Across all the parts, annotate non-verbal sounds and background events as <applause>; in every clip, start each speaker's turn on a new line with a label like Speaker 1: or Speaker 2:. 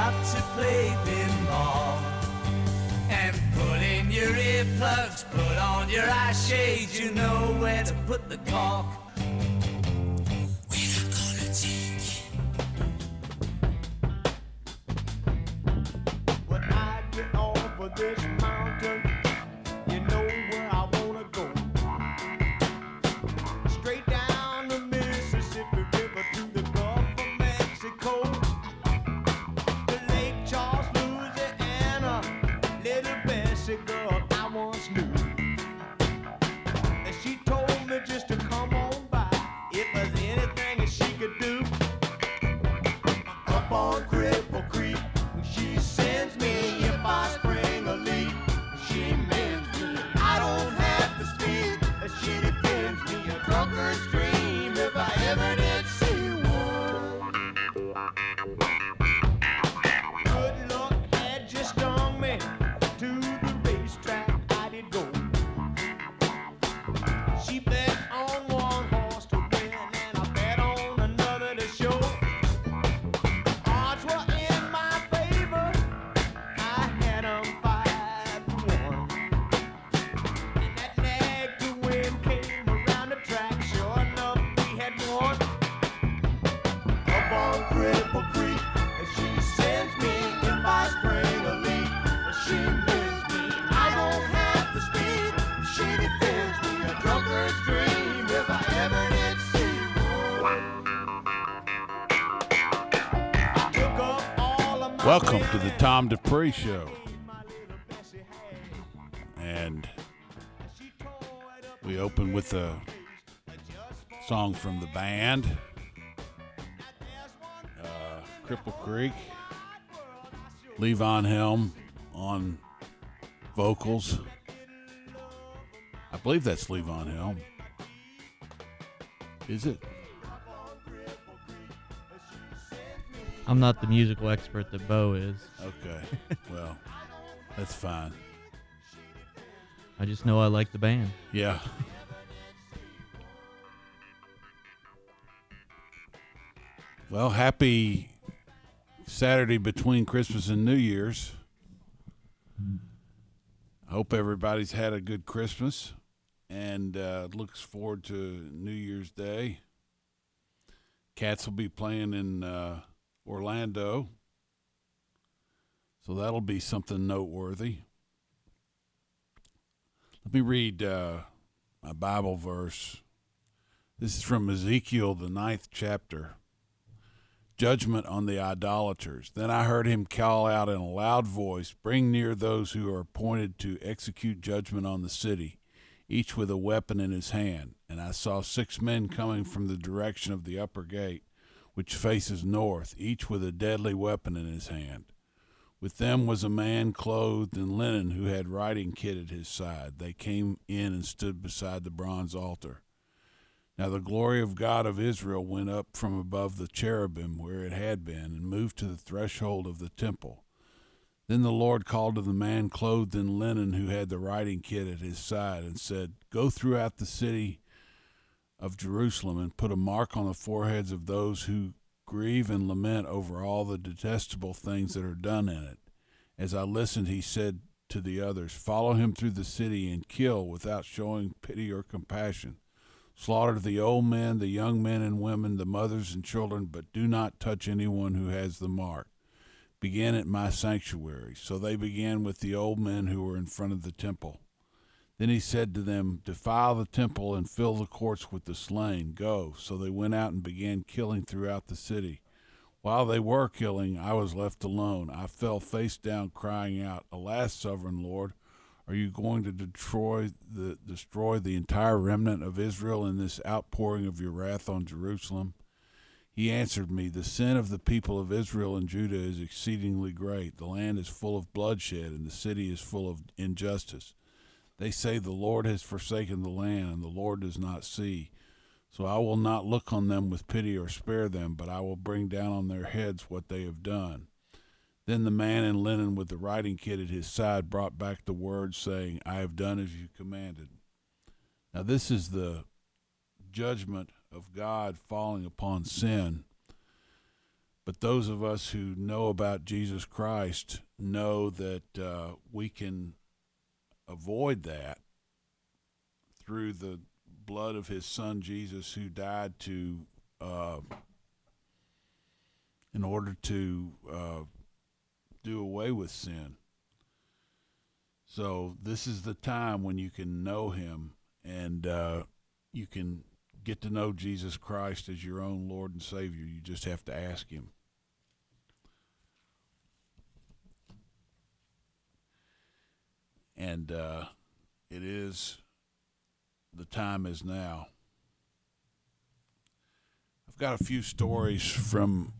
Speaker 1: got to play pinball. And put in your earplugs, put on your eye shades, you know where to put the cork. We're gonna take
Speaker 2: When I get this Bessie to the
Speaker 3: Tom Dupree Show. And we open with a song from the band, uh, Cripple Creek. Levon Helm on vocals. I believe that's Levon Helm. Is it?
Speaker 4: I'm not the musical expert that Bo is.
Speaker 3: Okay. <laughs> well, that's fine.
Speaker 4: I just know I like the band.
Speaker 3: Yeah. well, happy Saturday between Christmas and New Year's. I hope everybody's had a good Christmas and uh, looks forward to New Year's Day. Cats will be playing in uh, Orlando, so that'll be something noteworthy. Let me read uh, my Bible verse. This is from Ezekiel, the ninth chapter. Judgment on the idolaters. Then I heard him call out in a loud voice Bring near those who are appointed to execute judgment on the city, each with a weapon in his hand. And I saw six men coming from the direction of the upper gate, which faces north, each with a deadly weapon in his hand. With them was a man clothed in linen who had writing kit at his side. They came in and stood beside the bronze altar. Now the glory of God of Israel went up from above the cherubim where it had been and moved to the threshold of the temple. Then the Lord called to the man clothed in linen who had the writing kit at his side and said, Go throughout the city of Jerusalem and put a mark on the foreheads of those who grieve and lament over all the detestable things that are done in it. As I listened, he said to the others, Follow him through the city and kill without showing pity or compassion. Slaughter the old men, the young men and women, the mothers and children, but do not touch anyone who has the mark. Begin at my sanctuary. So they began with the old men who were in front of the temple. Then he said to them, Defile the temple and fill the courts with the slain. Go. So they went out and began killing throughout the city. While they were killing, I was left alone. I fell face down, crying out, Alas, sovereign Lord, are you going to destroy the destroy the entire remnant of Israel in this outpouring of your wrath on Jerusalem? He answered me, The sin of the people of Israel and Judah is exceedingly great. The land is full of bloodshed, and the city is full of injustice. They say, The Lord has forsaken the land, and the Lord does not see. So I will not look on them with pity or spare them, but I will bring down on their heads what they have done. Then the man in linen with the writing kit at his side brought back the word, saying, I have done as you commanded. Now, this is the judgment of God falling upon sin. But those of us who know about Jesus Christ know that uh, we can avoid that through the blood of his son Jesus, who died to, uh, in order to uh, do away with sin. So this is the time when you can know him and uh, you can get to know Jesus Christ as your own Lord and Savior. You just have to ask him. And uh, it is, the time is now. I've got a few stories from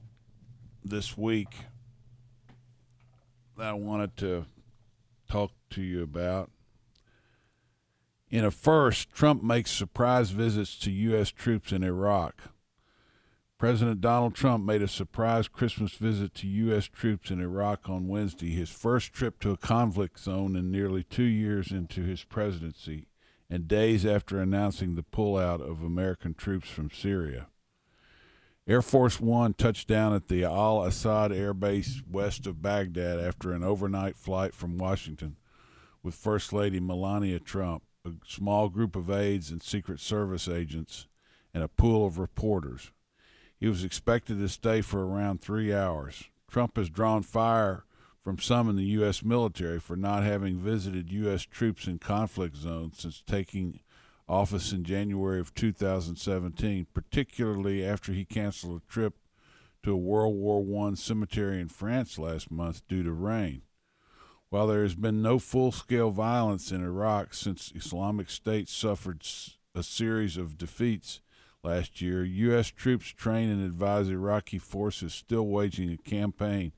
Speaker 3: this week that I wanted to talk to you about. In a first, Trump makes surprise visits to U.S. troops in Iraq. President Donald Trump made a surprise Christmas visit to U.S. troops in Iraq on Wednesday, his first trip to a conflict zone in nearly two years into his presidency, and days after announcing the pullout of American troops from Syria. Air Force One touched down at the Al Asad Air Base west of Baghdad after an overnight flight from Washington with First Lady Melania Trump, a small group of aides and Secret Service agents, and a pool of reporters. He was expected to stay for around three hours. Trump has drawn fire from some in the U.S. military for not having visited U.S. troops in conflict zones since taking office in January of 2017, particularly after he canceled a trip to a World War I cemetery in France last month due to rain. While there has been no full scale violence in Iraq since Islamic State suffered a series of defeats last year, U.S. troops train and advise Iraqi forces still waging a campaign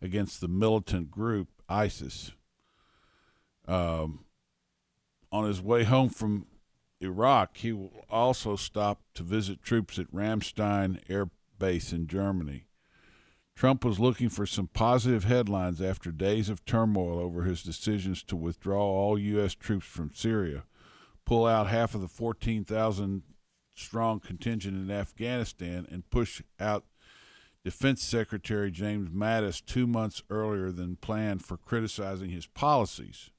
Speaker 3: against the militant group ISIS. Um, on his way home from Iraq, he will also stop to visit troops at Ramstein Air Base in Germany. Trump was looking for some positive headlines after days of turmoil over his decisions to withdraw all U.S. troops from Syria, pull out half of the 14,000 strong contingent in Afghanistan, and push out Defense Secretary James Mattis two months earlier than planned for criticizing his policies.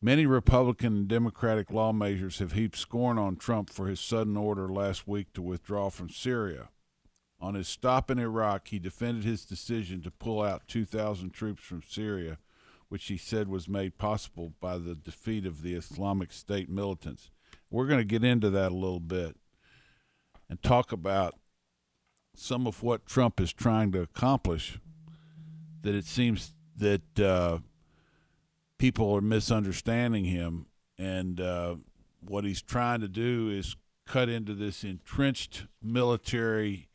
Speaker 3: Many Republican and Democratic lawmakers have heaped scorn on Trump for his sudden order last week to withdraw from Syria. On his stop in Iraq, he defended his decision to pull out 2,000 troops from Syria, which he said was made possible by the defeat of the Islamic State militants. We're going to get into that a little bit and talk about some of what Trump is trying to accomplish. That it seems that uh, people are misunderstanding him, and uh, what he's trying to do is cut into this entrenched military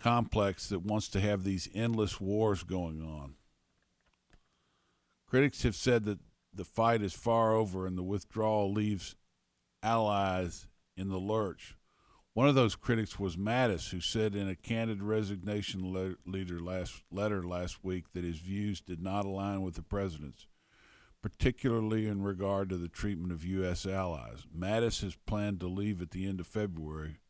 Speaker 3: complex that wants to have these endless wars going on. Critics have said that the fight is far over and the withdrawal leaves allies in the lurch. One of those critics was Mattis, who said in a candid resignation le- leader last, letter last week that his views did not align with the president's particularly in regard to the treatment of U.S. allies. Mattis has planned to leave at the end of February,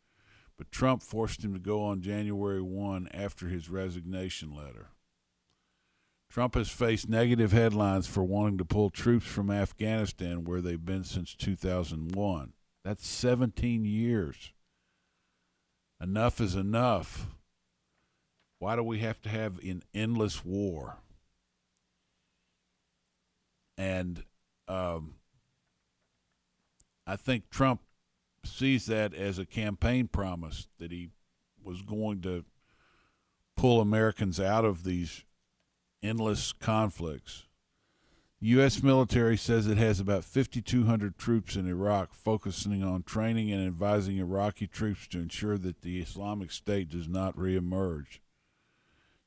Speaker 3: but Trump forced him to go on January 1 after his resignation letter. Trump has faced negative headlines for wanting to pull troops from Afghanistan, where they've been since 2001. That's 17 years. Enough is enough. Why do we have to have an endless war? And um, I think Trump sees that as a campaign promise that he was going to pull Americans out of these endless conflicts. The U.S. military says it has about 5,200 troops in Iraq, focusing on training and advising Iraqi troops to ensure that the Islamic State does not reemerge.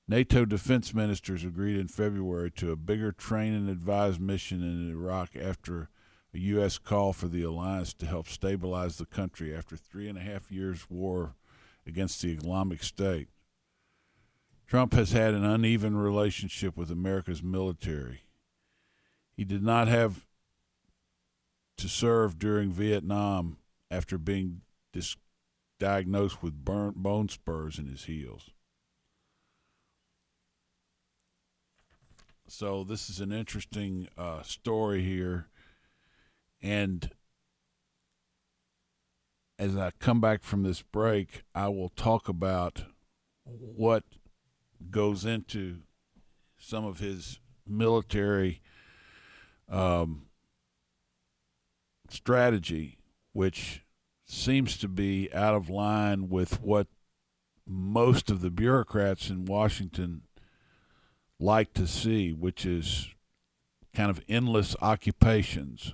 Speaker 3: NATO defense ministers agreed in February to a bigger train and advise mission in Iraq after a U.S. call for the alliance to help stabilize the country after three and a half years' war against the Islamic State. Trump has had an uneven relationship with America's military. He did not have to serve during Vietnam after being dis- diagnosed with burnt bone spurs in his heels. So this is an interesting uh, story here, and as I come back from this break, I will talk about what goes into some of his military um, strategy, which seems to be out of line with what most of the bureaucrats in Washington like to see, which is kind of endless occupations.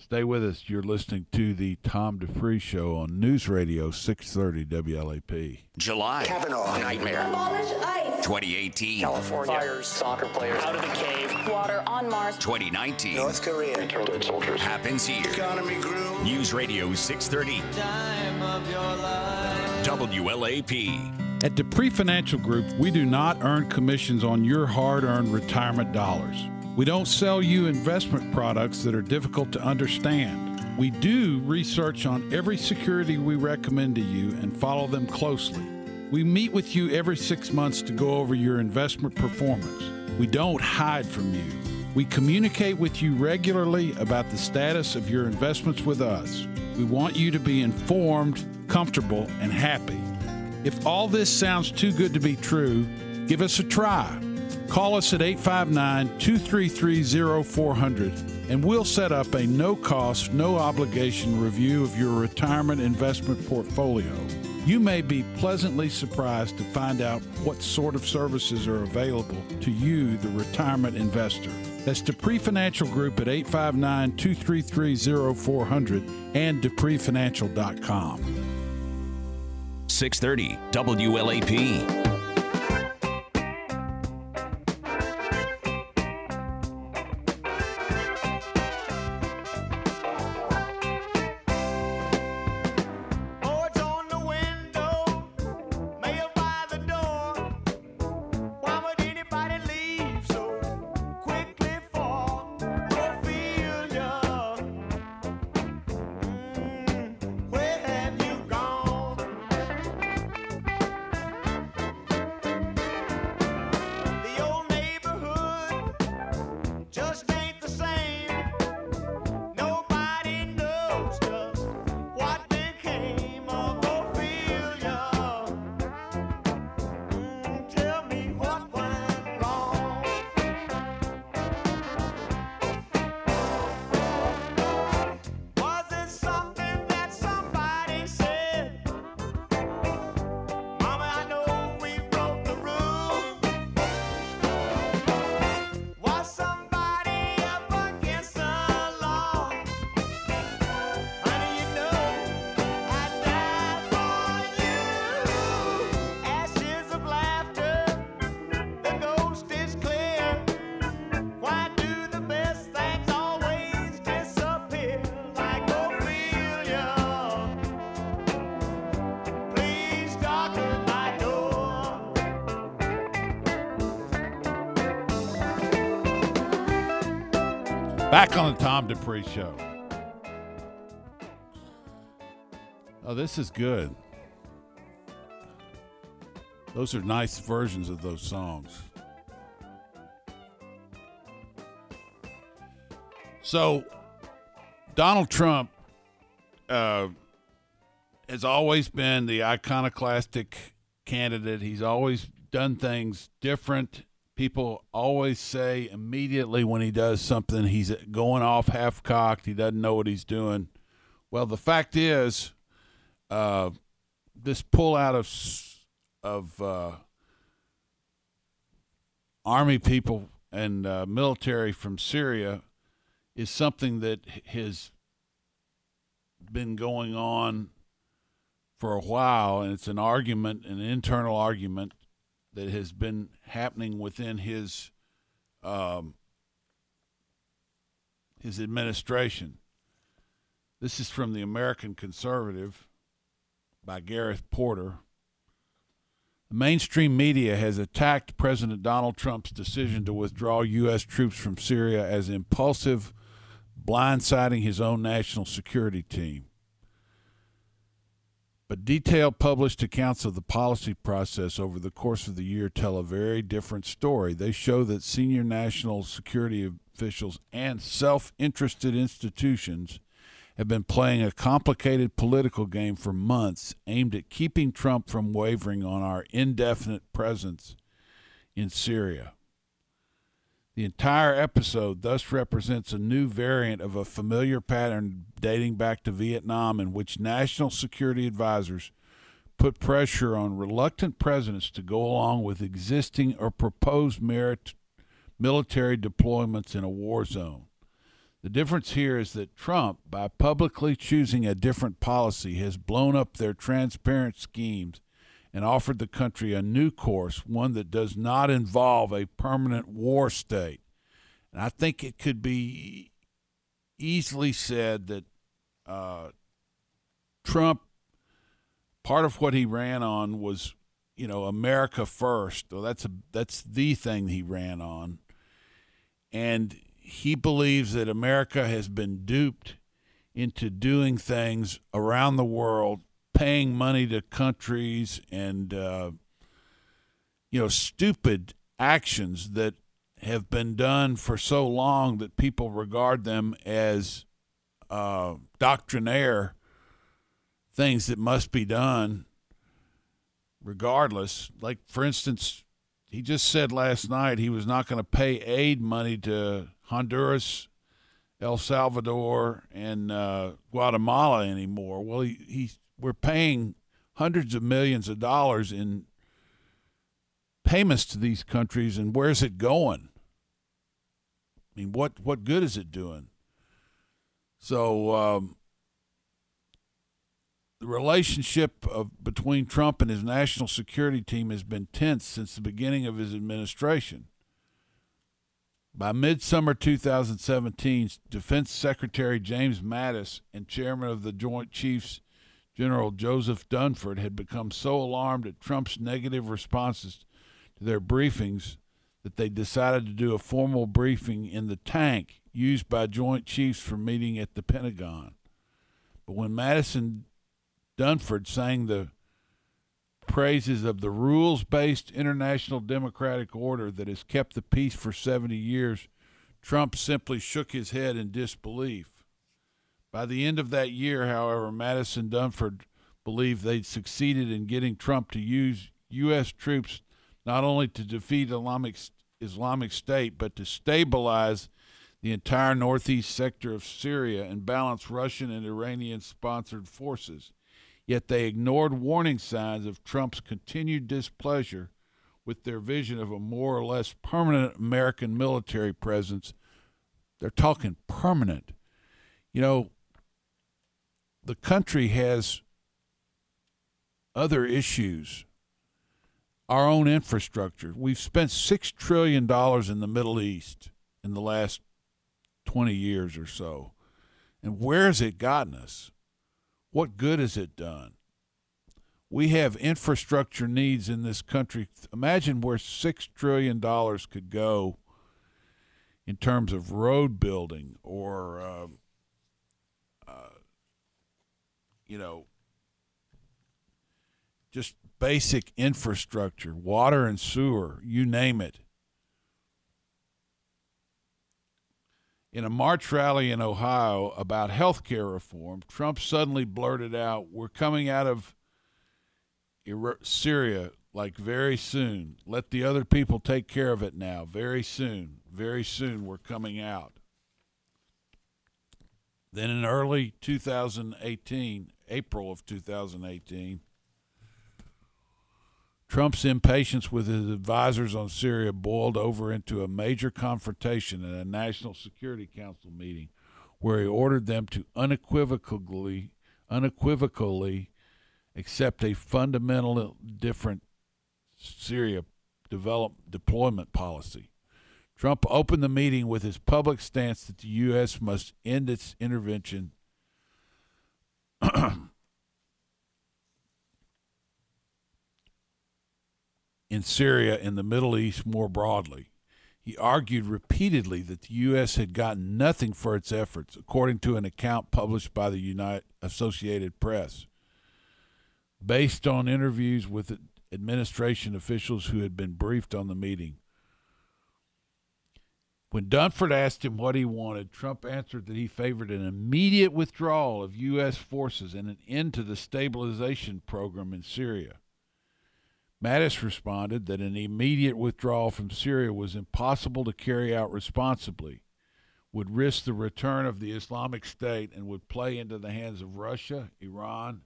Speaker 3: Stay with us. You're listening to the Tom Dupree Show on News Radio 630 WLAP.
Speaker 2: July
Speaker 5: Kavanaugh. Nightmare.
Speaker 6: Abolish ICE.
Speaker 2: 2018,
Speaker 5: California.
Speaker 7: Fires, soccer players out of the cave.
Speaker 6: Water on Mars.
Speaker 2: 2019
Speaker 5: North Korea.
Speaker 7: Killed soldiers.
Speaker 2: happens here.
Speaker 5: Economy grew.
Speaker 2: News Radio 630
Speaker 1: Time of your life.
Speaker 2: WLAP.
Speaker 3: At Dupree Financial Group, we do not earn commissions on your hard earned retirement dollars. We don't sell you investment products that are difficult to understand. We do research on every security we recommend to you and follow them closely. We meet with you every six months to go over your investment performance. We don't hide from you. We communicate with you regularly about the status of your investments with us. We want you to be informed, comfortable, and happy. If all this sounds too good to be true, give us a try. Call us at 859 233 0400 and we'll set up a no cost, no obligation review of your retirement investment portfolio. You may be pleasantly surprised to find out what sort of services are available to you, the retirement investor. That's Dupree Financial Group at 859 233 0400 and DupreeFinancial.com.
Speaker 2: 630 WLAP.
Speaker 3: Back on the Tom Dupree Show. Oh, this is good. Those are nice versions of those songs. So, Donald Trump uh, has always been the iconoclastic candidate. He's always done things different. People always say immediately when he does something, he's going off half cocked. He doesn't know what he's doing. Well, the fact is, uh, this pull out of of uh, army people and uh, military from Syria is something that has been going on for a while, and it's an argument, an internal argument that has been happening within his um, his administration. This is from the American Conservative by Gareth Porter. The mainstream media has attacked President Donald Trump's decision to withdraw U.S. troops from Syria as impulsive, blindsiding his own national security team. But detailed published accounts of the policy process over the course of the year tell a very different story. They show that senior national security officials and self interested institutions have been playing a complicated political game for months aimed at keeping Trump from wavering on our indefinite presence in Syria. The entire episode thus represents a new variant of a familiar pattern dating back to Vietnam, in which national security advisors put pressure on reluctant presidents to go along with existing or proposed merit military deployments in a war zone. The difference here is that Trump, by publicly choosing a different policy, has blown up their transparent schemes and offered the country a new course, one that does not involve a permanent war state. And I think it could be easily said that uh, Trump, part of what he ran on was, you know, America first. Well, that's a that's the thing he ran on, and he believes that America has been duped into doing things around the world paying money to countries and uh, you know stupid actions that have been done for so long that people regard them as uh, doctrinaire things that must be done regardless. Like for instance he just said last night he was not going to pay aid money to honduras el salvador and uh, guatemala anymore. Well he, he we're paying hundreds of millions of dollars in payments to these countries, and where's it going? I mean, what what good is it doing? So um, the relationship of between Trump and his national security team has been tense since the beginning of his administration. By midsummer 2017, Defense Secretary James Mattis and Chairman of the Joint Chiefs General Joseph Dunford had become so alarmed at Trump's negative responses to their briefings that they decided to do a formal briefing in the tank used by Joint Chiefs for meeting at the Pentagon. But when Mattis and Dunford sang the praises of the rules based international democratic order that has kept the peace for 70 years, Trump simply shook his head in disbelief. By the end of that year, however, Mattis and Dunford believed they'd succeeded in getting Trump to use U.S. troops not only to defeat Islamic, Islamic State, but to stabilize the entire northeast sector of Syria and balance Russian and Iranian sponsored forces. Yet they ignored warning signs of Trump's continued displeasure with their vision of a more or less permanent American military presence. They're talking permanent. You know, the country has other issues. Our own infrastructure. We've spent $6 trillion in the Middle East in the last 20 years or so. And where has it gotten us? What good has it done? We have infrastructure needs in this country. Imagine where $6 trillion could go in terms of road building or, uh, you know, just basic infrastructure, water and sewer, you name it. In a March rally in Ohio about health care reform, Trump suddenly blurted out, We're coming out of Syria like very soon. Let the other people take care of it now. Very soon. Very soon we're coming out. Then in early 2018, April of 2018, Trump's impatience with his advisors on Syria boiled over into a major confrontation at a National Security Council meeting where he ordered them to unequivocally unequivocally accept a fundamental different Syria develop deployment policy. Trump opened the meeting with his public stance that the U.S. must end its intervention <clears throat> in Syria and the Middle East more broadly. He argued repeatedly that the U.S. had gotten nothing for its efforts, according to an account published by the United Associated Press. Based on interviews with administration officials who had been briefed on the meeting, when Dunford asked him what he wanted, Trump answered that he favored an immediate withdrawal of U.S. forces and an end to the stabilization program in Syria. Mattis responded that an immediate withdrawal from Syria was impossible to carry out responsibly, would risk the return of the Islamic State, and would play into the hands of Russia, Iran,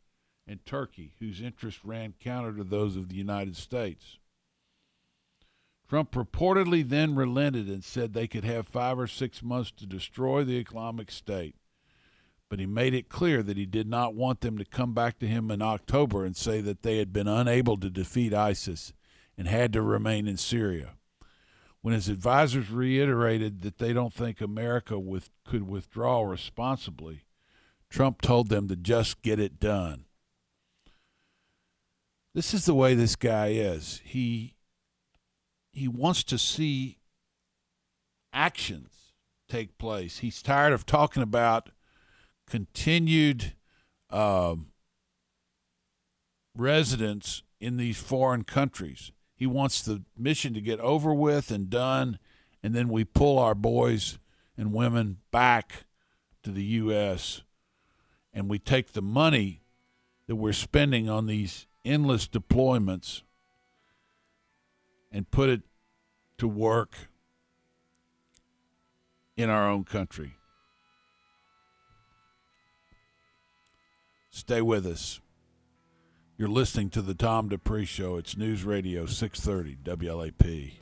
Speaker 3: and Turkey, whose interests ran counter to those of the United States. Trump reportedly then relented and said they could have five or six months to destroy the Islamic State. But he made it clear that he did not want them to come back to him in October and say that they had been unable to defeat ISIS and had to remain in Syria. When his advisors reiterated that they don't think America with, could withdraw responsibly, Trump told them to just get it done. This is the way this guy is. He he wants to see actions take place. He's tired of talking about continued um, residence in these foreign countries. He wants the mission to get over with and done, and then we pull our boys and women back to the U.S. and we take the money that we're spending on these endless deployments and put it to work in our own country. Stay with us. You're listening to the Tom Dupree Show. It's News Radio 630 WLAP.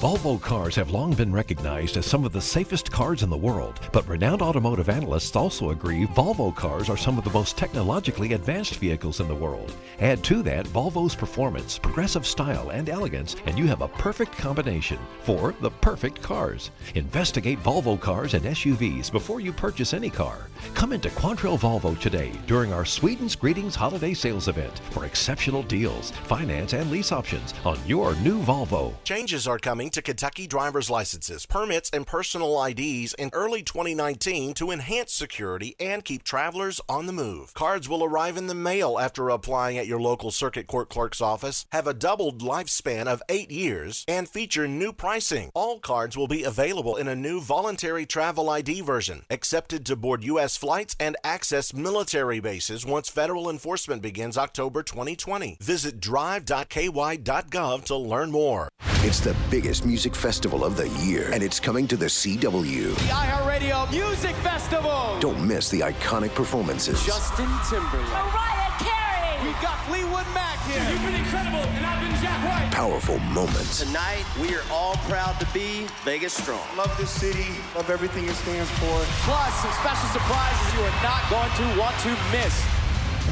Speaker 8: Volvo cars have long been recognized as some of the safest cars in the world, but renowned automotive analysts also agree Volvo cars are some of the most technologically advanced vehicles in the world. Add to that Volvo's performance, progressive style, and elegance, and you have a perfect combination for the perfect cars. Investigate Volvo cars and SUVs before you purchase any car. Come into Quantrell Volvo today during our Sweden's Greetings holiday sales event for exceptional deals, finance, and lease options on your new Volvo.
Speaker 5: Changes are coming to Kentucky driver's licenses, permits, and personal IDs in early 2019 to enhance security and keep travelers on the move. Cards will arrive in the mail after applying at your local circuit court clerk's office, have a doubled lifespan of eight years, and feature new pricing. All cards will be available in a new voluntary travel ID version, accepted to board U.S. flights and access military bases once federal enforcement begins October 2020. Visit drive.ky.gov to learn more.
Speaker 9: It's the biggest music festival of the year, and it's coming to the CW.
Speaker 1: The iHeartRadio Music Festival.
Speaker 9: Don't miss the iconic performances.
Speaker 1: Justin Timberlake.
Speaker 6: Mariah Carey.
Speaker 1: We've got Fleetwood Mac here. You've been incredible, and I've been Jack White.
Speaker 9: Powerful moments.
Speaker 10: Tonight, we are all proud to be Vegas Strong.
Speaker 11: Love this city. Love everything it stands for.
Speaker 1: Plus, some special surprises you are not going to want to miss.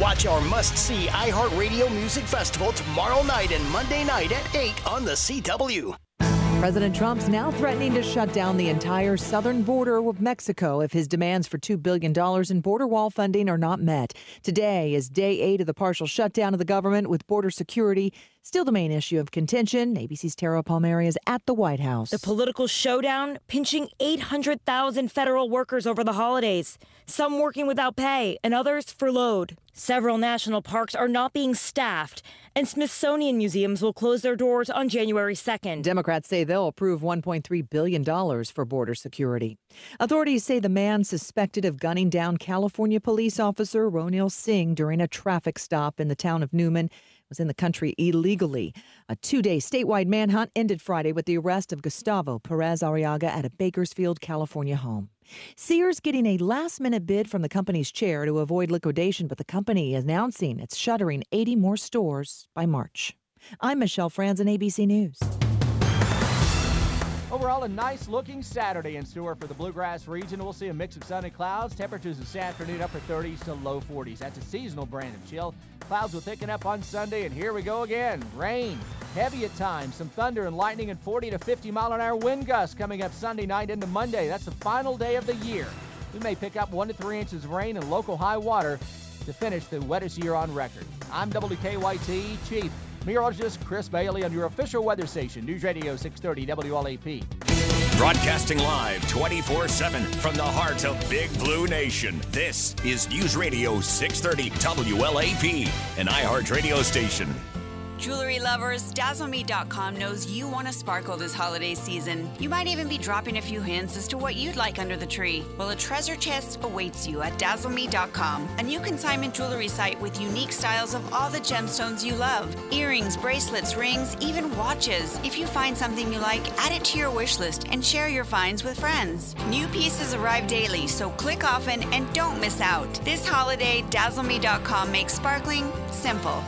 Speaker 12: Watch our must see iHeartRadio Music Festival tomorrow night and Monday night at 8 on the CW.
Speaker 13: President Trump's now threatening to shut down the entire southern border with Mexico if his demands for $2 billion in border wall funding are not met. Today is day eight of the partial shutdown of the government with border security still the main issue of contention. ABC's Tara Palmieri is at the White House.
Speaker 14: The political showdown pinching 800,000 federal workers over the holidays, some working without pay and others furloughed. Several national parks are not being staffed, and Smithsonian museums will close their doors on January 2nd.
Speaker 13: Democrats say they'll approve $1.3 billion for border security. Authorities say the man suspected of gunning down California police officer Ronil Singh during a traffic stop in the town of Newman was in the country illegally. A two day statewide manhunt ended Friday with the arrest of Gustavo Perez Arriaga at a Bakersfield, California home. Sears getting a last minute bid from the company's chair to avoid liquidation, but the company announcing it's shuttering 80 more stores by March. I'm Michelle Franzen, ABC News.
Speaker 15: Overall, a nice looking Saturday in store for the Bluegrass region. We'll see a mix of sun and clouds. Temperatures this afternoon upper 30s to low 40s. That's a seasonal brand of chill. Clouds will thicken up on Sunday, and here we go again. Rain, heavy at times, some thunder and lightning, and 40 to 50 mile an hour wind gusts coming up Sunday night into Monday. That's the final day of the year. We may pick up one to three inches of rain and local high water to finish the wettest year on record. I'm WKYT Chief Meteorologist Chris Bailey on your official weather station, News Radio 630 WLAP.
Speaker 2: Broadcasting live 24 7 from the heart of Big Blue Nation. This is News Radio 630 WLAP, an iHeart radio station.
Speaker 16: Jewelry lovers, DazzleMe.com knows you want to sparkle this holiday season. You might even be dropping a few hints as to what you'd like under the tree. Well, a treasure chest awaits you at DazzleMe.com, a new consignment jewelry site with unique styles of all the gemstones you love earrings, bracelets, rings, even watches. If you find something you like, add it to your wish list and share your finds with friends. New pieces arrive daily, so click often and don't miss out. This holiday, DazzleMe.com makes sparkling simple.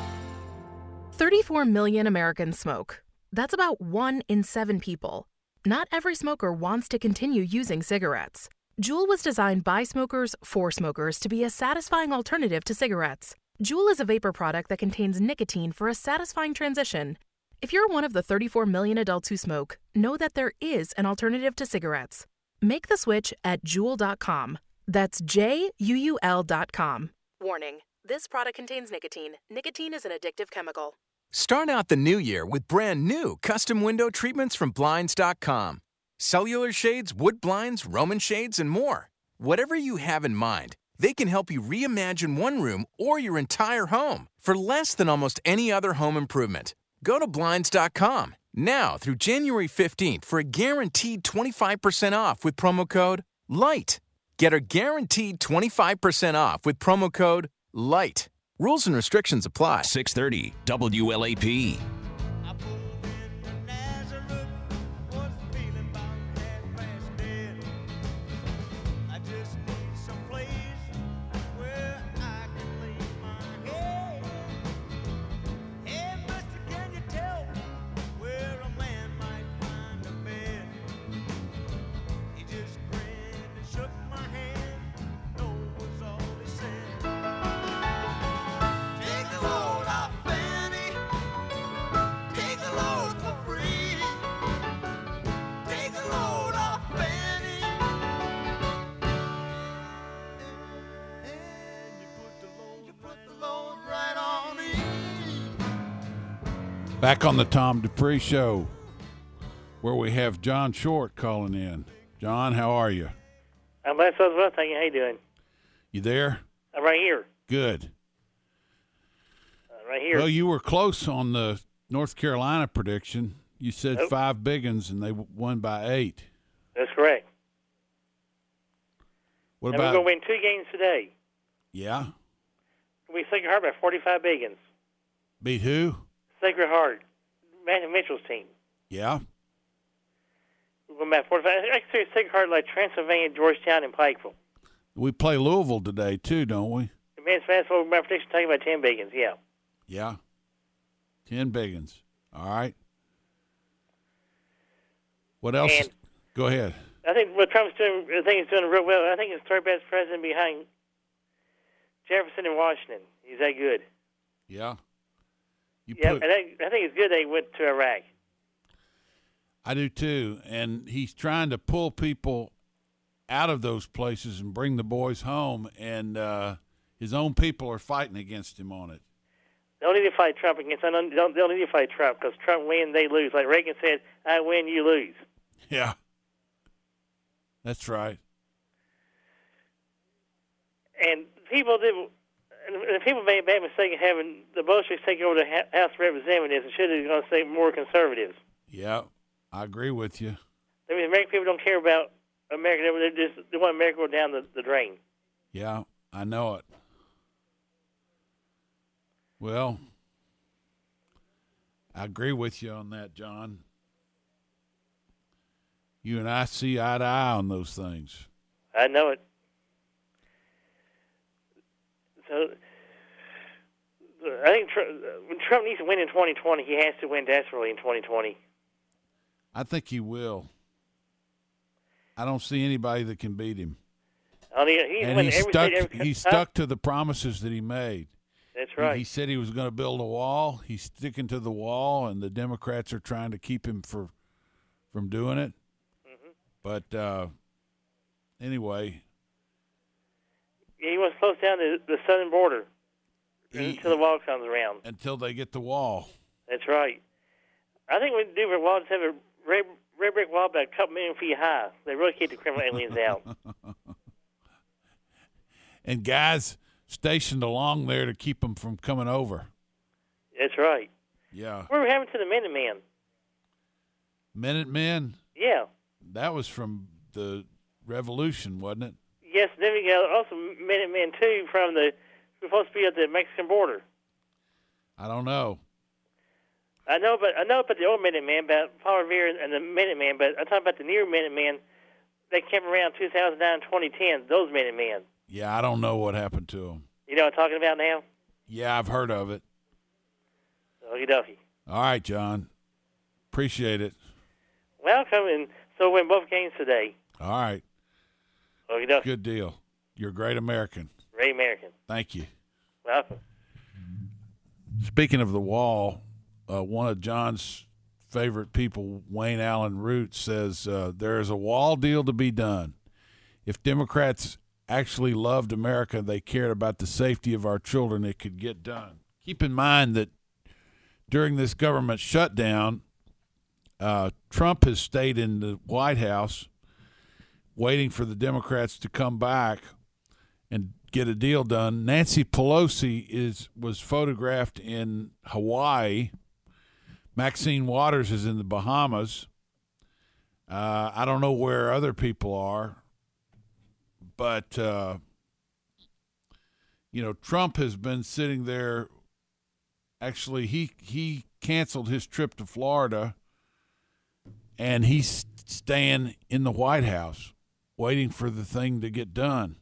Speaker 17: 34 million Americans smoke. That's about one in seven people. Not every smoker wants to continue using cigarettes. Juul was designed by smokers for smokers to be a satisfying alternative to cigarettes. Juul is a vapor product that contains nicotine for a satisfying transition. If you're one of the 34 million adults who smoke, know that there is an alternative to cigarettes. Make the switch at Juul.com. That's J U U L.com. Warning this product contains nicotine. Nicotine is an addictive chemical.
Speaker 18: Start out the new year with brand new custom window treatments from Blinds.com. Cellular shades, wood blinds, Roman shades, and more. Whatever you have in mind, they can help you reimagine one room or your entire home for less than almost any other home improvement. Go to Blinds.com now through January 15th for a guaranteed 25% off with promo code LIGHT. Get a guaranteed 25% off with promo code LIGHT. Rules and restrictions apply.
Speaker 2: 630 WLAP.
Speaker 3: Back on the Tom Dupree Show, where we have John Short calling in. John, how are you?
Speaker 19: I'm blessed well. Thank you. How you doing?
Speaker 3: You there?
Speaker 19: I'm right here.
Speaker 3: Good.
Speaker 19: Uh, right here.
Speaker 3: Well, you were close on the North Carolina prediction. You said
Speaker 19: Nope.
Speaker 3: five big ones, and they won by eight.
Speaker 19: That's correct.
Speaker 3: What
Speaker 19: and we're going to win two games today.
Speaker 3: yeah,
Speaker 19: We Sacred Heart by 45 biggins.
Speaker 3: beat who?
Speaker 19: Sacred Heart, Matthew Mitchell's team.
Speaker 3: Yeah,
Speaker 19: We're going by 45. I consider Sacred Heart like Transylvania, Georgetown, and Pikeville.
Speaker 3: we play Louisville today too, don't we?
Speaker 19: The men's basketball, my prediction, taking by 10 biggins. Yeah.
Speaker 3: Yeah, ten big ones. All right. What else?
Speaker 19: And-
Speaker 3: Go ahead.
Speaker 19: I think what Trump's doing, I think he's doing real well. I think he's third best president behind Jefferson and Washington. He's that good.
Speaker 3: Yeah. You
Speaker 19: yeah,
Speaker 3: put-
Speaker 19: and I, I think it's good they went to Iraq.
Speaker 3: I do too. And he's trying to pull people out of those places and bring the boys home. And uh, his own people are fighting against him on it.
Speaker 19: They don't need to fight Trump against. They don't, they don't they don't need to fight Trump because Trump win, they lose. Like Reagan said, "I win, you lose."
Speaker 3: Yeah. That's right.
Speaker 19: And people did. And people made a bad mistake of having the Bolsheviks take over the House of Representatives and should have gone to say more conservatives.
Speaker 3: Yeah. I agree with you.
Speaker 19: I mean, American people don't care about America. They they just they want America to go down the, the drain.
Speaker 3: Yeah. I know it. Well, I agree with you on that, John. You and I see eye to eye on those things.
Speaker 19: I know it. So, I think Tr- when Trump needs to win in 2020, he has to win desperately in 2020.
Speaker 3: I think he will. I don't see anybody that can beat him.
Speaker 19: I mean,
Speaker 3: and he stuck.
Speaker 19: every
Speaker 3: He stuck to the promises that he made.
Speaker 19: That's
Speaker 3: He-
Speaker 19: right.
Speaker 3: He, said he was going to build a wall. He's sticking to the wall, and the Democrats are trying to keep him for from doing it.
Speaker 19: Mm-hmm.
Speaker 3: But uh, anyway,
Speaker 19: Yeah, he wants to close down the, the southern border
Speaker 3: He-
Speaker 19: until the wall comes around.
Speaker 3: until they get the wall,
Speaker 19: That's right. I think we do for wall just have a red, red brick wall about a couple million feet high. They really keep the criminal aliens out. <laughs>
Speaker 3: and guys stationed along there to keep them from coming over.
Speaker 19: That's right.
Speaker 3: Yeah,
Speaker 19: What were happening to the Minutemen?
Speaker 3: Minutemen.
Speaker 19: Yeah.
Speaker 3: That was from the Revolution, wasn't it?
Speaker 19: Yes, then we got also Minutemen Two from the supposed to be at the Mexican border.
Speaker 3: I don't know.
Speaker 19: I know, but I know about the old Minutemen, about Paul Revere and the Minutemen, but I'm talking about the newer Minutemen. They came around 2009, 2010. Those Minutemen.
Speaker 3: Yeah, I don't know what happened to them.
Speaker 19: You know what I'm talking about now?
Speaker 3: Yeah, I've heard of it.
Speaker 19: Okie dokie.
Speaker 3: All right, John. Appreciate it.
Speaker 19: Welcome, and so win both games today.
Speaker 3: All right. Good deal. You're a great American.
Speaker 19: Great American.
Speaker 3: Thank you.
Speaker 19: Welcome.
Speaker 3: Speaking of the wall, uh, one of John's favorite people, Wayne Allyn Root, says uh, there is a wall deal to be done. If Democrats actually loved America, they cared about the safety of our children, it could get done. Keep in mind that during this government shutdown, uh, Trump has stayed in the White House waiting for the Democrats to come back and get a deal done. Nancy Pelosi is was photographed in Hawaii. Maxine Waters is in the Bahamas. Uh, I don't know where other people are, but uh, you know Trump has been sitting there. Actually, he he canceled his trip to Florida, and he's staying in the White House, waiting for the thing to get done.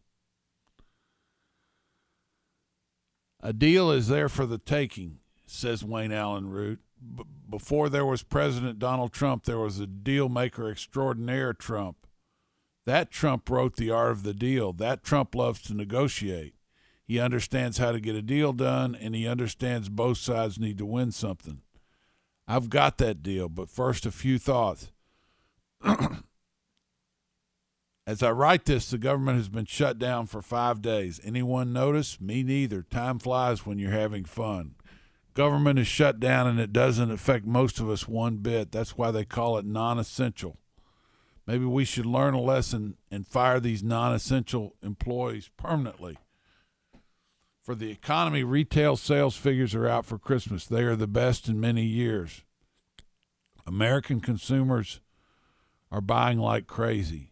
Speaker 3: A deal is there for the taking, says Wayne Allyn Root. B- before there was President Donald Trump, there was a deal maker extraordinaire Trump. That Trump wrote the art of the deal. That Trump loves to negotiate. He understands how to get a deal done, and he understands both sides need to win something. I've got that deal, but first, a few thoughts. <clears throat> As I write this, the government has been shut down for five days. Anyone notice? Me neither. Time flies when you're having fun. Government is shut down and it doesn't affect most of us one bit. That's why they call it non essential. Maybe we should learn a lesson and fire these non essential employees permanently. For the economy, retail sales figures are out for Christmas. They are the best in many years. American consumers are buying like crazy.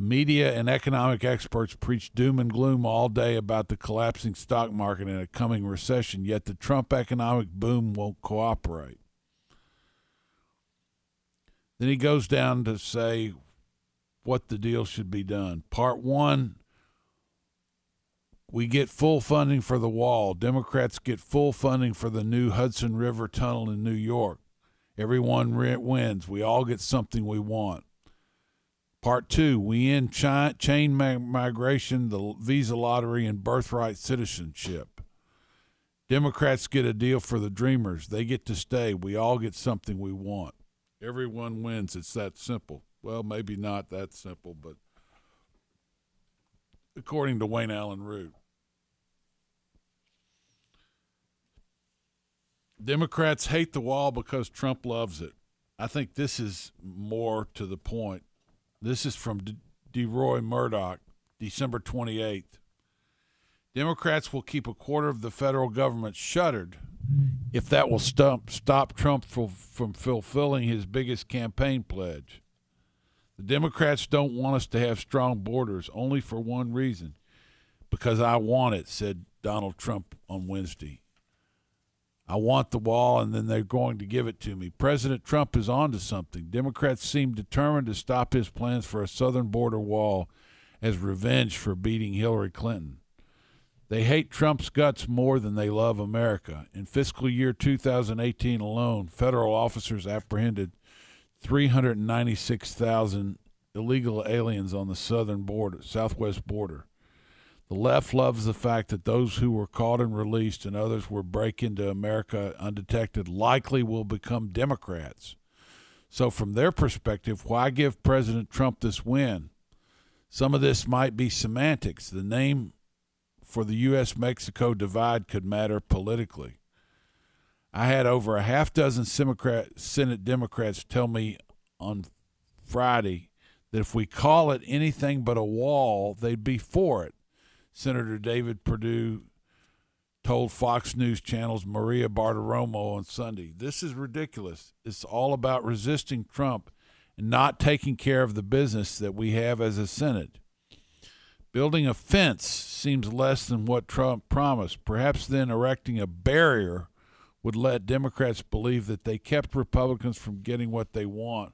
Speaker 3: The media and economic experts preach doom and gloom all day about the collapsing stock market and a coming recession, yet the Trump economic boom won't cooperate. Then he goes down to say what the deal should be done. Part one we get full funding for the wall. Democrats get full funding for the new Hudson River Tunnel in New York. Everyone wins. We all get something we want. Part two, we end chain mi- migration, the visa lottery, and birthright citizenship. Democrats get a deal for the dreamers. They get to stay. We all get something we want. Everyone wins. It's that simple. Well, maybe not that simple, but according to Wayne Allyn Root. Democrats hate the wall because Trump loves it. I think this is more to the point. This is from D- Deroy Murdock, December 28th. Democrats will keep a quarter of the federal government shuttered if that will stop, stop Trump from fulfilling his biggest campaign pledge. The Democrats don't want us to have strong borders only for one reason because I want it, said Donald Trump on Wednesday. I want the wall, and then they're going to give it to me. President Trump is on to something. Democrats seem determined to stop his plans for a southern border wall as revenge for beating Hillary Clinton. They hate Trump's guts more than they love America. In fiscal year 2018 alone, federal officers apprehended 396,000 illegal aliens on the southern border, southwest border. The left loves the fact that those who were caught and released and others were break into America undetected likely will become Democrats. So, from their perspective, why give President Trump this win? Some of this might be semantics. The name for the U.S. Mexico divide could matter politically. I had over a half dozen Senate Democrats tell me on Friday that if we call it anything but a wall, they'd be for it. Senator David Perdue told Fox News Channel's Maria Bartiromo on Sunday. This is ridiculous. It's all about resisting Trump and not taking care of the business that we have as a Senate. Building a fence seems less than what Trump promised. Perhaps then erecting a barrier would let Democrats believe that they kept Republicans from getting what they want,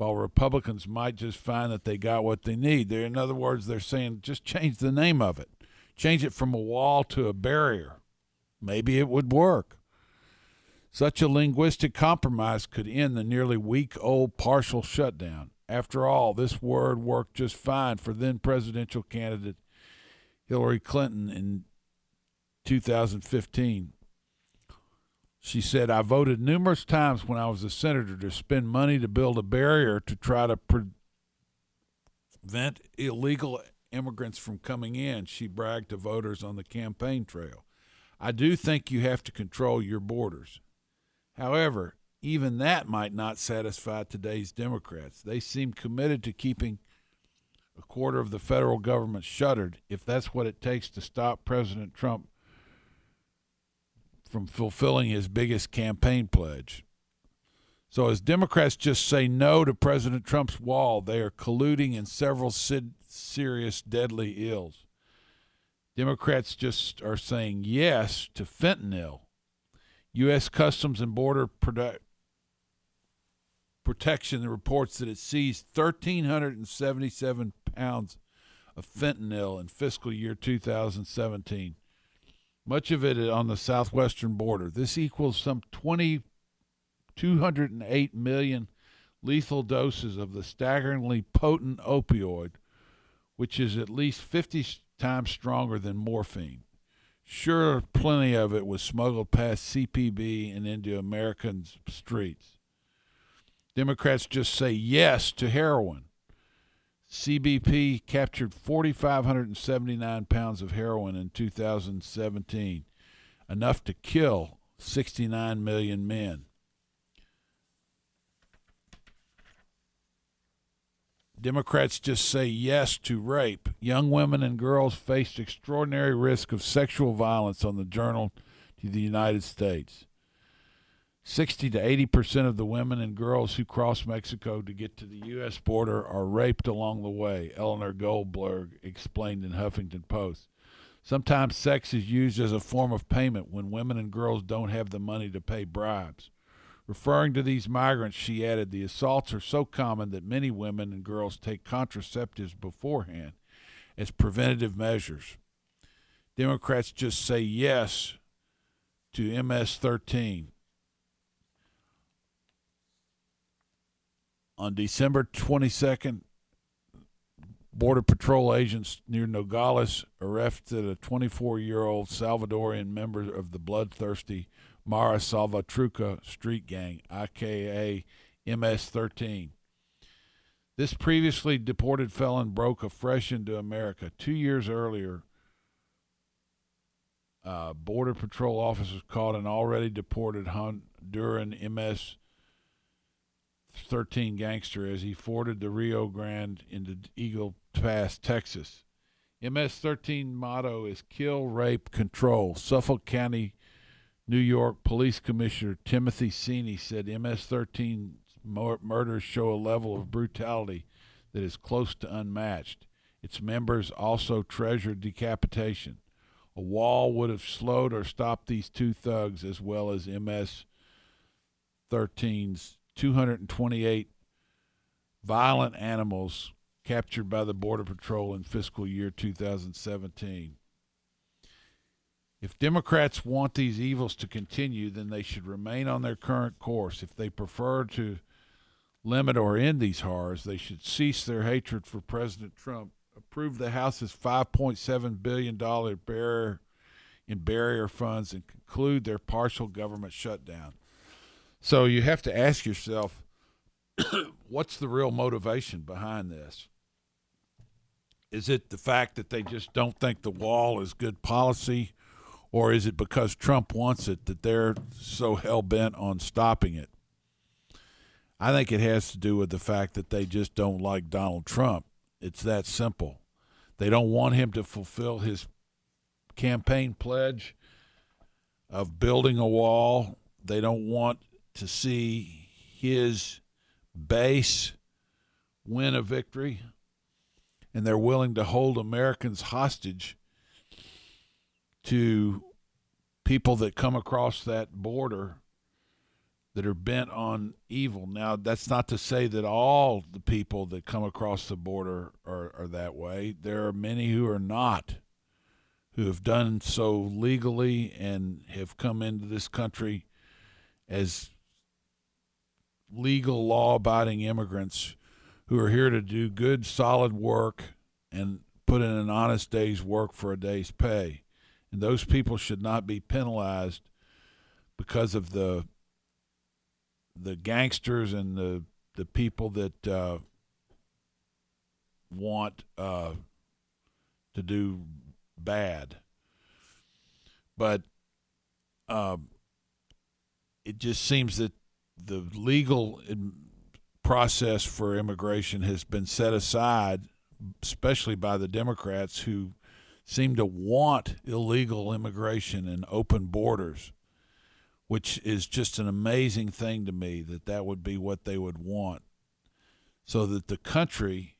Speaker 3: while Republicans might just find that they got what they need. They're, in other words, they're saying just change the name of it, change it from a wall to a barrier. Maybe it would work. Such a linguistic compromise could end the nearly week old partial shutdown. After all, this word worked just fine for then presidential candidate Hillary Clinton in 2015. She said, I voted numerous times when I was a senator to spend money to build a barrier to try to prevent illegal immigrants from coming in. She bragged to voters on the campaign trail. I do think you have to control your borders. However, even that might not satisfy today's Democrats. They seem committed to keeping a quarter of the federal government shuttered if that's what it takes to stop President Trump from fulfilling his biggest campaign pledge. So, as Democrats just say no to President Trump's wall, they are colluding in several serious, deadly ills. Democrats just are saying yes to fentanyl. U.S. Customs and Border Produ- Protection reports that it seized 1,377 pounds of fentanyl in fiscal year 2017, much of it on the southwestern border. This equals some 20, 208 million lethal doses of the staggeringly potent opioid, which is at least 50 times stronger than morphine. Sure, plenty of it was smuggled past CPB and into American streets. Democrats just say yes to heroin. CBP captured 4,579 pounds of heroin in 2017, enough to kill 69 million men. Democrats just say yes to rape. Young women and girls faced extraordinary risk of sexual violence on the journal to the United States. 60 to 80 percent of the women and girls who cross Mexico to get to the U.S. border are raped along the way, Eleanor Goldberg explained in Huffington Post. Sometimes sex is used as a form of payment when women and girls don't have the money to pay bribes. Referring to these migrants, she added, the assaults are so common that many women and girls take contraceptives beforehand as preventative measures. Democrats just say yes to MS 13. On December 22nd, Border Patrol agents near Nogales arrested a 24 year old Salvadorian member of the bloodthirsty Mara Salvatrucha street gang, aka MS 13. This previously deported felon broke afresh into America. Two years earlier, uh, Border Patrol officers caught an already deported Honduran MS 13 gangster as he forded the Rio Grande into Eagle Pass, Texas. MS 13 motto is kill, rape, control. Suffolk County New York Police Commissioner Timothy Sini said MS-13 murders show a level of brutality that is close to unmatched. Its members also treasure decapitation. A wall would have slowed or stopped these two thugs as well as MS-13's 228 violent animals captured by the Border Patrol in fiscal year 2017. If Democrats want these evils to continue, then they should remain on their current course. If they prefer to limit or end these horrors, they should cease their hatred for President Trump, approve the House's $5.7 billion barrier in barrier funds, and conclude their partial government shutdown. So you have to ask yourself, <clears throat> what's the real motivation behind this? Is it the fact that they just don't think the wall is good policy, or is it because Trump wants it that they're so hell bent on stopping it? I think it has to do with the fact that they just don't like Donald Trump. It's that simple. They don't want him to fulfill his campaign pledge of building a wall. They don't want to see his base win a victory. And they're willing to hold Americans hostage to people that come across that border that are bent on evil. Now, that's not to say that all the people that come across the border are, are that way. There are many who are not, who have done so legally and have come into this country as legal, law abiding immigrants who are here to do good, solid work and put in an honest day's work for a day's pay. And those people should not be penalized because of the the gangsters and the the people that uh, want uh, to do bad. But uh, it just seems that the legal process for immigration has been set aside, especially by the Democrats who seem to want illegal immigration and open borders which is just an amazing thing to me that that would be what they would want so that the country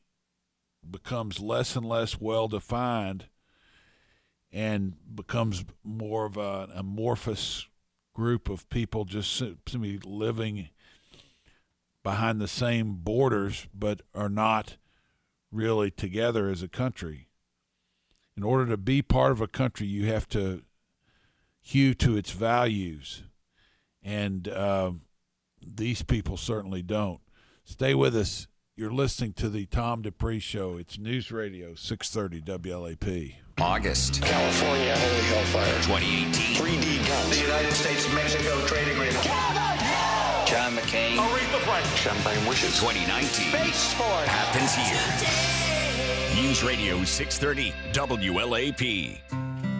Speaker 3: becomes less and less well defined and becomes more of an amorphous group of people just simply living behind the same borders but are not really together as a country. In order to be part of a country, you have to hew to its values and uh, these people certainly don't. Stay with us. You're listening to the Tom Dupree Show. It's News Radio 630 WLAP.
Speaker 2: August.
Speaker 7: California, holy hellfire.
Speaker 2: 2018.
Speaker 7: 3D guns.
Speaker 11: The United States-Mexico trade agreement.
Speaker 7: John McCain.
Speaker 11: Aretha Franklin.
Speaker 7: Champagne wishes.
Speaker 2: 2019.
Speaker 7: Space sport.
Speaker 2: Happens here. News Radio 630 WLAP.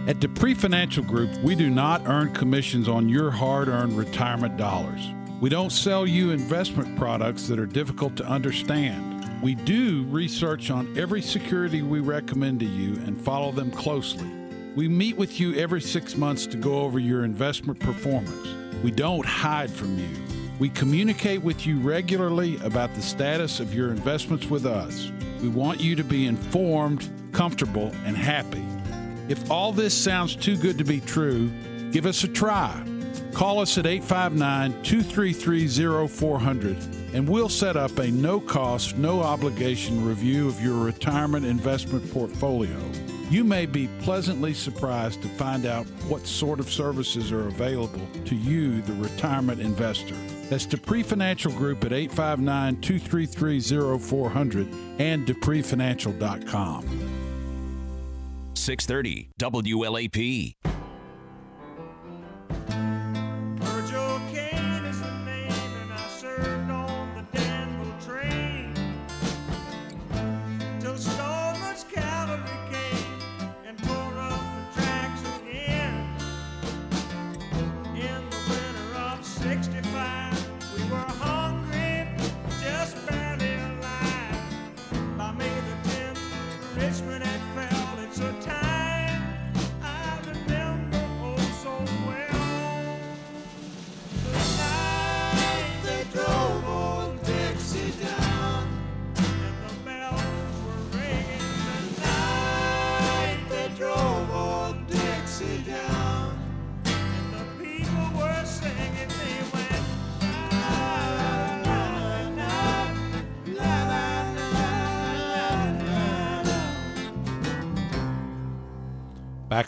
Speaker 3: At Dupree Financial Group, we do not earn commissions on your hard earned retirement dollars. We don't sell you investment products that are difficult to understand. We do research on every security we recommend to you and follow them closely. We meet with you every six months to go over your investment performance. We don't hide from you. We communicate with you regularly about the status of your investments with us. We want you to be informed, comfortable, and happy. If all this sounds too good to be true, give us a try. Call us at 859 233 0400 and we'll set up a no cost, no obligation review of your retirement investment portfolio. You may be pleasantly surprised to find out what sort of services are available to you, the retirement investor. That's Dupree Financial Group at 859 233 0400 and DupreeFinancial.com.
Speaker 2: 630 WLAP.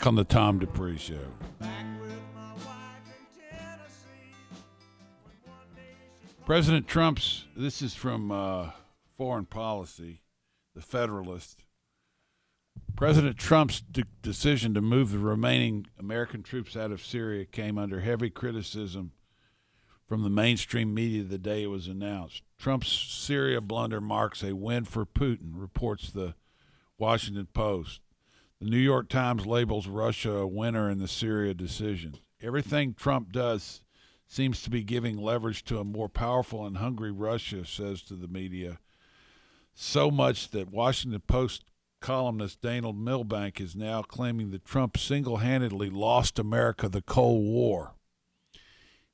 Speaker 20: On the
Speaker 3: Tom Dupree Show. President Trump's, this is from uh, Foreign Policy, The Federalist. President Trump's de- decision to move the remaining American troops out of Syria came under heavy criticism from the mainstream media the day it was announced. Trump's Syria blunder marks a win for Putin, reports the Washington Post. The New York Times labels Russia a winner in the Syria decision. Everything Trump does seems to be giving leverage to a more powerful and hungry Russia, says to the media. So much that Washington Post columnist Daniel Milbank is now claiming that Trump single handedly lost America the Cold War.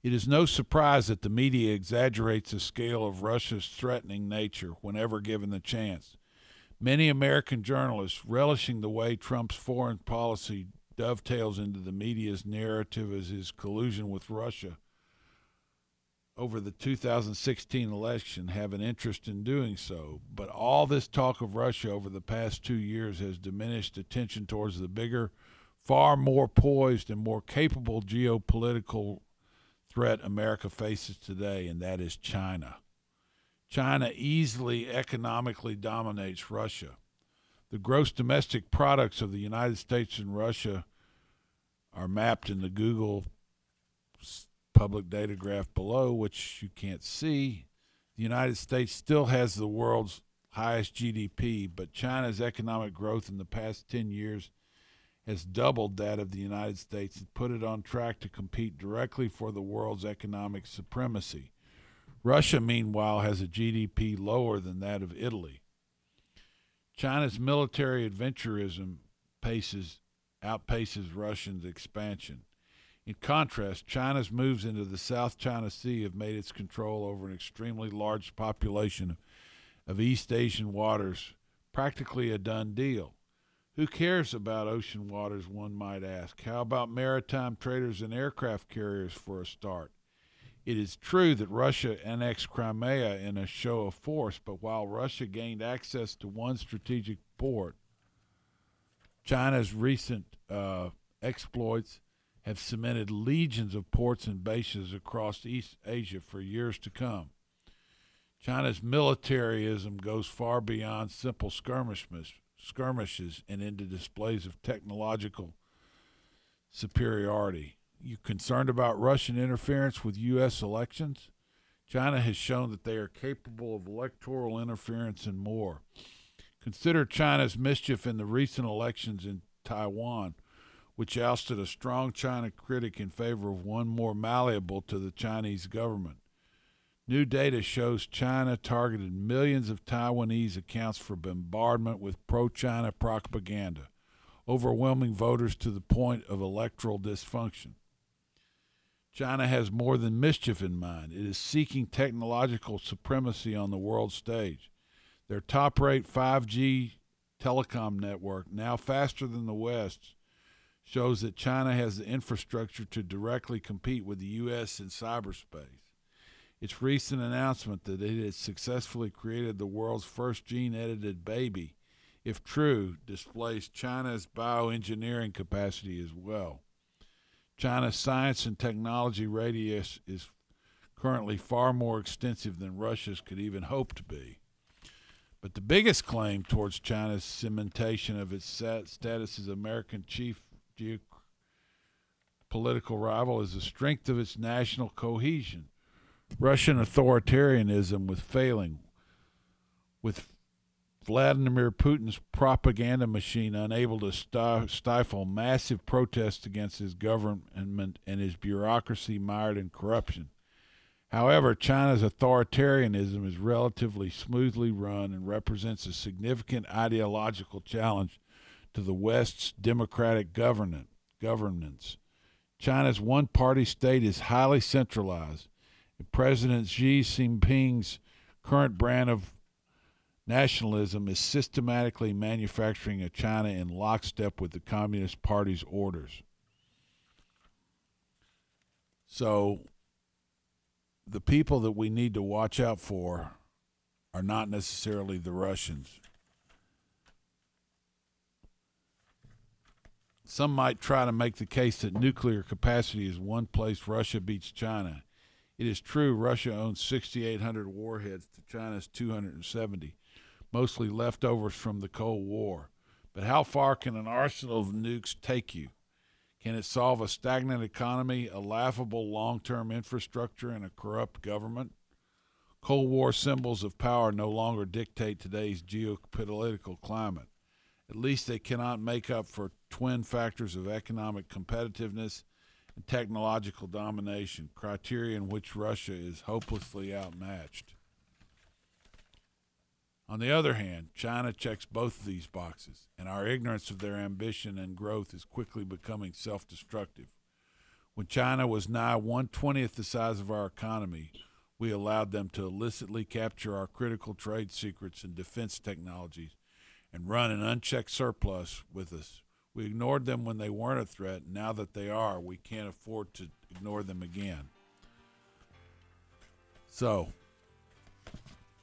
Speaker 3: It is no surprise that the media exaggerates the scale of Russia's threatening nature whenever given the chance. Many American journalists, relishing the way Trump's foreign policy dovetails into the media's narrative as his collusion with Russia over the 2016 election, have an interest in doing so. But all this talk of Russia over the past two years has diminished attention towards the bigger, far more poised, and more capable geopolitical threat America faces today, and that is China. China easily economically dominates Russia. The gross domestic products of the United States and Russia are mapped in the Google public data graph below, which you can't see. The United States still has the world's highest GDP, but China's economic growth in the past 10 years has doubled that of the United States and put it on track to compete directly for the world's economic supremacy. Russia, meanwhile, has a GDP lower than that of Italy. China's military adventurism paces, outpaces Russia's expansion. In contrast, China's moves into the South China Sea have made its control over an extremely large population of East Asian waters practically a done deal. Who cares about ocean waters, one might ask? How about maritime traders and aircraft carriers for a start? It is true that Russia annexed Crimea in a show of force, but while Russia gained access to one strategic port, China's recent uh, exploits have cemented legions of ports and bases across East Asia for years to come. China's militarism goes far beyond simple skirmishes, skirmishes and into displays of technological superiority. You concerned about Russian interference with U.S. elections? China has shown that they are capable of electoral interference and more. Consider China's mischief in the recent elections in Taiwan, which ousted a strong China critic in favor of one more malleable to the Chinese government. New data shows China targeted millions of Taiwanese accounts for bombardment with pro China propaganda, overwhelming voters to the point of electoral dysfunction. China has more than mischief in mind. It is seeking technological supremacy on the world stage. Their top rate 5G telecom network, now faster than the West's, shows that China has the infrastructure to directly compete with the U.S. in cyberspace. Its recent announcement that it had successfully created the world's first gene edited baby, if true, displays China's bioengineering capacity as well. China's science and technology radius is currently far more extensive than Russia's could even hope to be. But the biggest claim towards China's cementation of its status as American chief geopolitical rival is the strength of its national cohesion. Russian authoritarianism was failing, with Vladimir Putin's propaganda machine unable to stifle massive protests against his government and his bureaucracy mired in corruption. However, China's authoritarianism is relatively smoothly run and represents a significant ideological challenge to the West's democratic governance. China's one party state is highly centralized. President Xi Jinping's current brand of nationalism is systematically manufacturing a China in lockstep with the Communist Party's orders. So, the people that we need to watch out for are not necessarily the Russians. Some might try to make the case that nuclear capacity is one place Russia beats China. It is true Russia owns 6,800 warheads to China's 270, mostly leftovers from the Cold War. But how far can an arsenal of nukes take you? Can it solve a stagnant economy, a laughable long term infrastructure, and a corrupt government? Cold War symbols of power no longer dictate today's geopolitical climate. At least they cannot make up for twin factors of economic competitiveness and technological domination, criteria in which Russia is hopelessly outmatched. On the other hand, China checks both of these boxes, and our ignorance of their ambition and growth is quickly becoming self destructive. When China was nigh one twentieth the size of our economy, we allowed them to illicitly capture our critical trade secrets and defense technologies and run an unchecked surplus with us. We ignored them when they weren't a threat. Now that they are, we can't afford to ignore them again. So,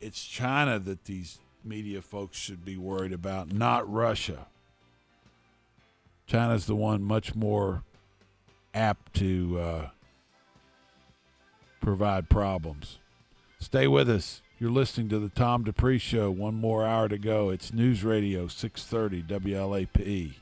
Speaker 3: it's China that these media folks should be worried about, not Russia. China's the one much more apt to uh, provide problems. Stay with us. You're listening to the Tom Dupree Show. One more hour to go. It's News Radio 630 WLAP.